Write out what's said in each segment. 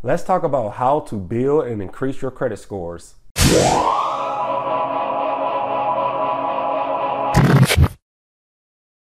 Let's talk about how to build and increase your credit scores.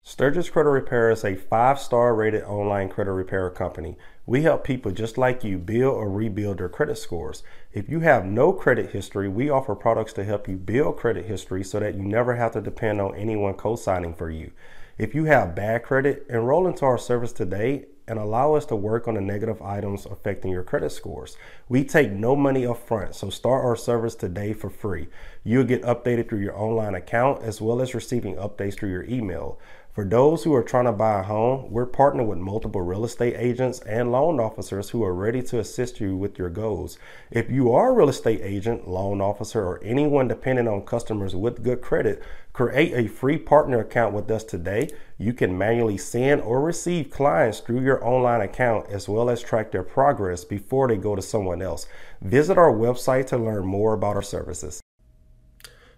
Stirgus Credit Repair is a five star rated online credit repair company. We help people just like you build or rebuild their credit scores. If you have no credit history, we offer products to help you build credit history so that you never have to depend on anyone co signing for you. If you have bad credit, enroll into our service today and allow us to work on the negative items affecting your credit scores. We take no money up front, so start our service today for free. You'll get updated through your online account as well as receiving updates through your email. For those who are trying to buy a home, we're partnered with multiple real estate agents and loan officers who are ready to assist you with your goals. If you are a real estate agent, loan officer, or anyone dependent on customers with good credit, create a free partner account with us today. You can manually send or receive clients through your online account as well as track their progress before they go to someone else. Visit our website to learn more about our services.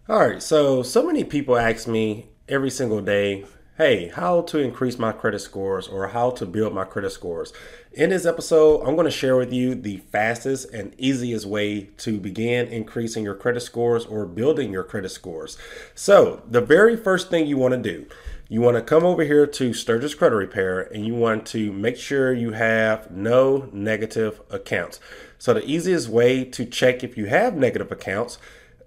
All right, so so many people ask me every single day hey, how to increase my credit scores or how to build my credit scores. In this episode, I'm going to share with you the fastest and easiest way to begin increasing your credit scores or building your credit scores. So, the very first thing you want to do, you want to come over here to Stirgus Credit Repair and you want to make sure you have no negative accounts. So, the easiest way to check if you have negative accounts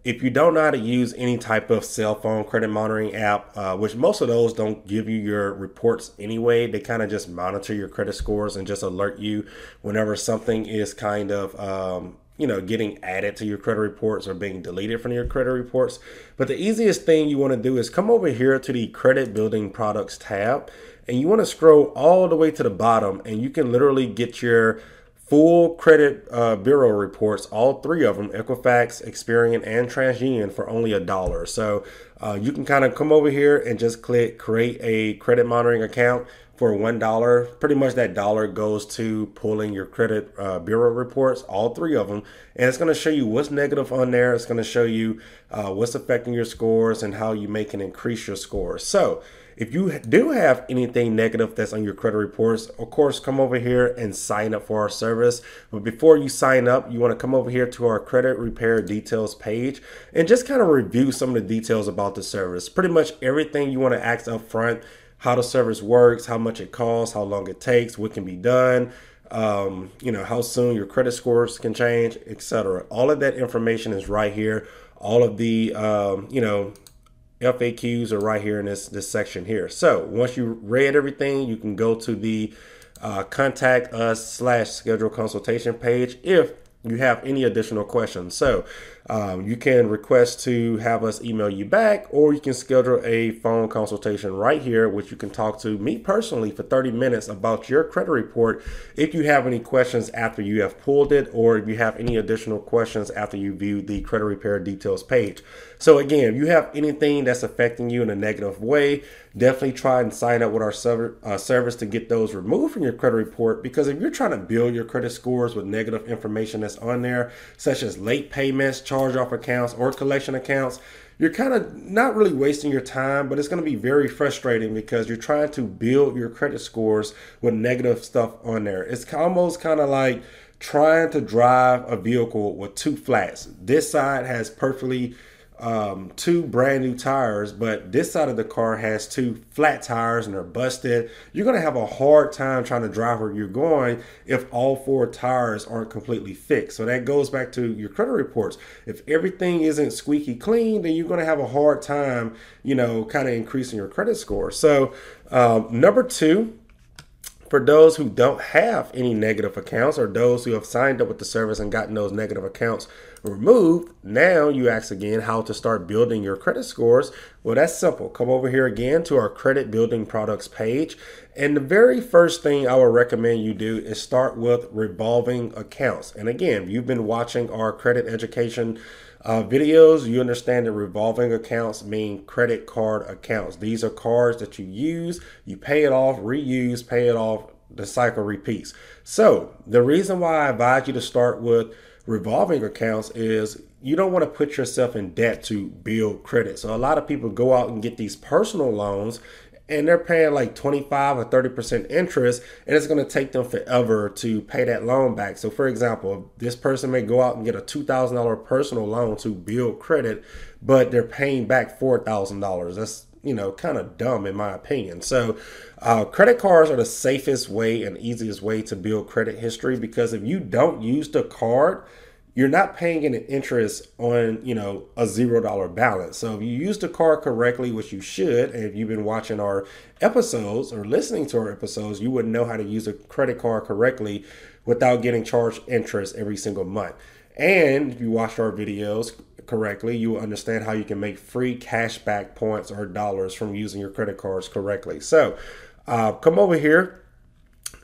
if you don't know how to use any type of cell phone credit monitoring app, uh, which most of those don't give you your reports anyway, they kind of just monitor your credit scores and just alert you whenever something is kind of, um, you know, getting added to your credit reports or being deleted from your credit reports. But the easiest thing you want to do is come over here to the credit building products tab and you want to scroll all the way to the bottom and you can literally get your full credit uh, bureau reports, all three of them, Equifax, Experian, and TransUnion, for only a dollar. So uh, you can kind of come over here and just click create a credit monitoring account for one dollar. Pretty much that dollar goes to pulling your credit uh, bureau reports, all three of them, and it's going to show you what's negative on there. It's going to show you uh, what's affecting your scores and how you make and increase your scores. So if you do have anything negative that's on your credit reports, of course, come over here and sign up for our service. But before you sign up, you want to come over here to our credit repair details page and just kind of review some of the details about the service. Pretty much everything you want to ask up front how the service works, how much it costs, how long it takes, what can be done. Um, you know how soon your credit scores can change, etc. All of that information is right here. All of the um, you know FAQs are right here in this this section here. So once you read everything, you can go to the uh, contact us slash schedule consultation page if you have any additional questions. So um, you can request to have us email you back, or you can schedule a phone consultation right here, which you can talk to me personally for 30 minutes about your credit report if you have any questions after you have pulled it, or if you have any additional questions after you view the credit repair details page. So, again, if you have anything that's affecting you in a negative way, definitely try and sign up with our uh, service to get those removed from your credit report. Because if you're trying to build your credit scores with negative information that's on there, such as late payments, charge off accounts or collection accounts, you're kind of not really wasting your time, but it's going to be very frustrating because you're trying to build your credit scores with negative stuff on there. It's almost kind of like trying to drive a vehicle with two flats. This side has perfectly um, two brand new tires, but this side of the car has two flat tires and they're busted. You're going to have a hard time trying to drive where you're going if all four tires aren't completely fixed. So that goes back to your credit reports. If everything isn't squeaky clean, then you're going to have a hard time, you know, kind of increasing your credit score. So, um, number two, for those who don't have any negative accounts or those who have signed up with the service and gotten those negative accounts removed, now you ask again how to start building your credit scores. Well, that's simple. Come over here again to our credit building products page. And the very first thing I would recommend you do is start with revolving accounts. And again, you've been watching our credit education uh, videos, you understand that revolving accounts mean credit card accounts. These are cards that you use, you pay it off, reuse, pay it off, the cycle repeats. So, the reason why I advise you to start with revolving accounts is you don't want to put yourself in debt to build credit. So, a lot of people go out and get these personal loans and they're paying like 25 or 30% interest and it's going to take them forever to pay that loan back so for example this person may go out and get a $2000 personal loan to build credit but they're paying back $4000 that's you know kind of dumb in my opinion. So uh, credit cards are the safest way and easiest way to build credit history because if you don't use the card you're not paying an interest on you know a zero dollar balance. So if you use the card correctly which you should and if you've been watching our episodes or listening to our episodes you would know how to use a credit card correctly without getting charged interest every single month. And if you watched our videos correctly you will understand how you can make free cashback points or dollars from using your credit cards correctly so uh, come over here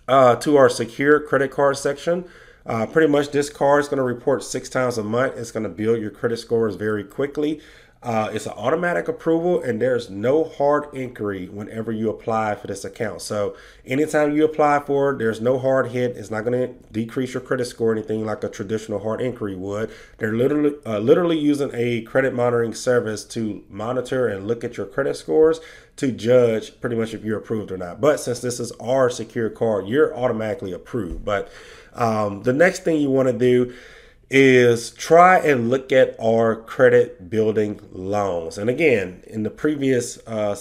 uh, to our secure credit card section uh, pretty much, this card is going to report six times a month. It's going to build your credit scores very quickly. Uh, it's an automatic approval, and there's no hard inquiry whenever you apply for this account. So, anytime you apply for it, there's no hard hit. It's not going to decrease your credit score or anything like a traditional hard inquiry would. They're literally uh, literally using a credit monitoring service to monitor and look at your credit scores to judge pretty much if you're approved or not. But since this is our secure card, you're automatically approved. But um, the next thing you want to do is try and look at our credit building loans. And again, in the previous, uh,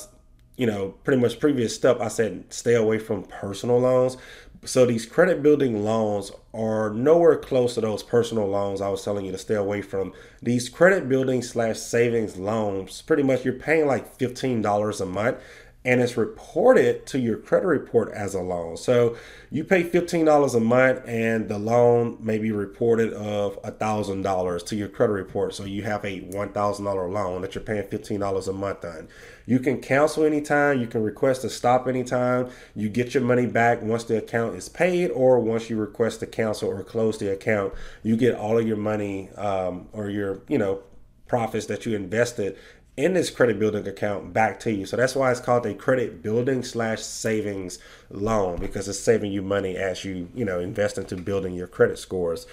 you know, pretty much previous step, I said stay away from personal loans. So these credit building loans are nowhere close to those personal loans I was telling you to stay away from. These credit building slash savings loans, pretty much you're paying like $15 a month and it's reported to your credit report as a loan. So you pay $15 a month and the loan may be reported of $1,000 to your credit report. So you have a $1,000 loan that you're paying $15 a month on. You can cancel anytime, you can request to stop anytime. You get your money back once the account is paid or once you request to cancel or close the account, you get all of your money um, or your, you know, profits that you invested in this credit building account back to you. So that's why it's called a credit building slash savings loan because it's saving you money as you, you know, invest into building your credit scores.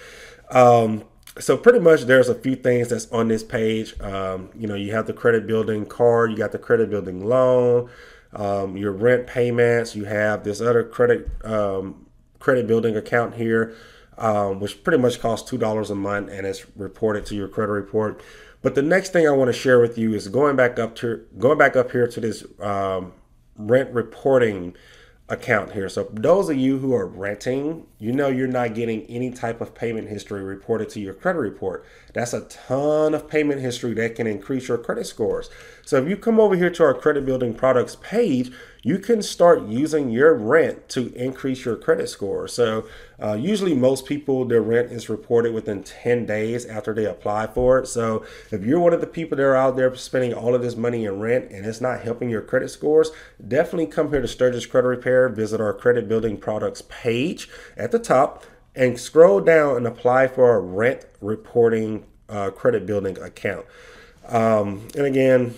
Um, so pretty much there's a few things that's on this page. Um, you know, you have the credit building card, you got the credit building loan, um, your rent payments, you have this other credit um, credit building account here, um, which pretty much costs two dollars a month and it's reported to your credit report. But the next thing I want to share with you is going back up to going back up here to this um, rent reporting account here. So those of you who are renting, you know you're not getting any type of payment history reported to your credit report. That's a ton of payment history that can increase your credit scores. So if you come over here to our credit building products page, you can start using your rent to increase your credit score. So uh, usually most people, their rent is reported within 10 days after they apply for it. So if you're one of the people that are out there spending all of this money in rent and it's not helping your credit scores, definitely come here to Stirgus Credit Repair, visit our credit building products page at the top and scroll down and apply for a rent reporting uh, credit building account. Um, and again,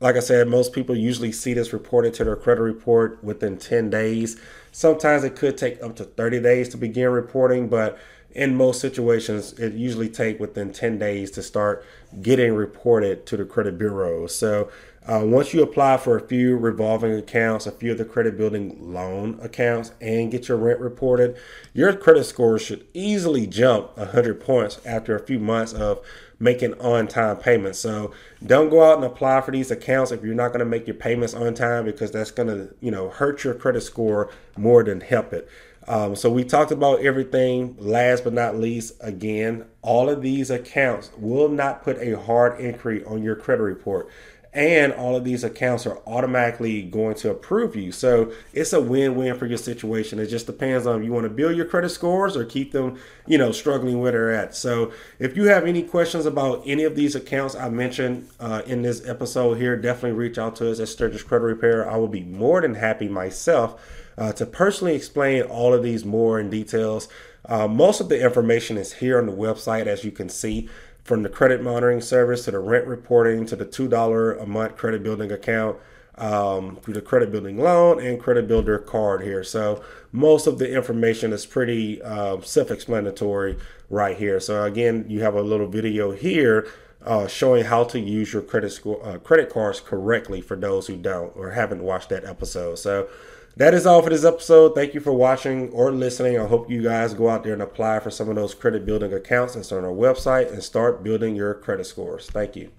like I said, most people usually see this reported to their credit report within 10 days. Sometimes it could take up to 30 days to begin reporting, but in most situations, it usually take within 10 days to start getting reported to the credit bureau. So uh, once you apply for a few revolving accounts, a few of the credit building loan accounts, and get your rent reported, your credit score should easily jump 100 points after a few months of making on-time payments. So don't go out and apply for these accounts if you're not going to make your payments on time because that's going to, you know, hurt your credit score more than help it. Um, so we talked about everything. Last but not least, again, all of these accounts will not put a hard inquiry on your credit report and all of these accounts are automatically going to approve you. So it's a win-win for your situation. It just depends on you want to build your credit scores or keep them, you know, struggling where they're at. So if you have any questions about any of these accounts I mentioned uh, in this episode here, definitely reach out to us at Stirgus Credit Repair. I will be more than happy myself uh, to personally explain all of these more in details. Uh, most of the information is here on the website, as you can see from the credit monitoring service to the rent reporting to the $2 a month credit building account um, through the credit building loan and credit builder card here. So most of the information is pretty uh, self-explanatory right here. So again, you have a little video here uh, showing how to use your credit score uh, credit cards correctly for those who don't or haven't watched that episode. So that is all for this episode. Thank you for watching or listening. I hope you guys go out there and apply for some of those credit building accounts and start on our website and start building your credit scores. Thank you.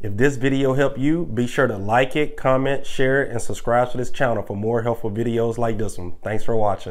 If this video helped you, be sure to like it, comment, share it, and subscribe to this channel for more helpful videos like this one. Thanks for watching.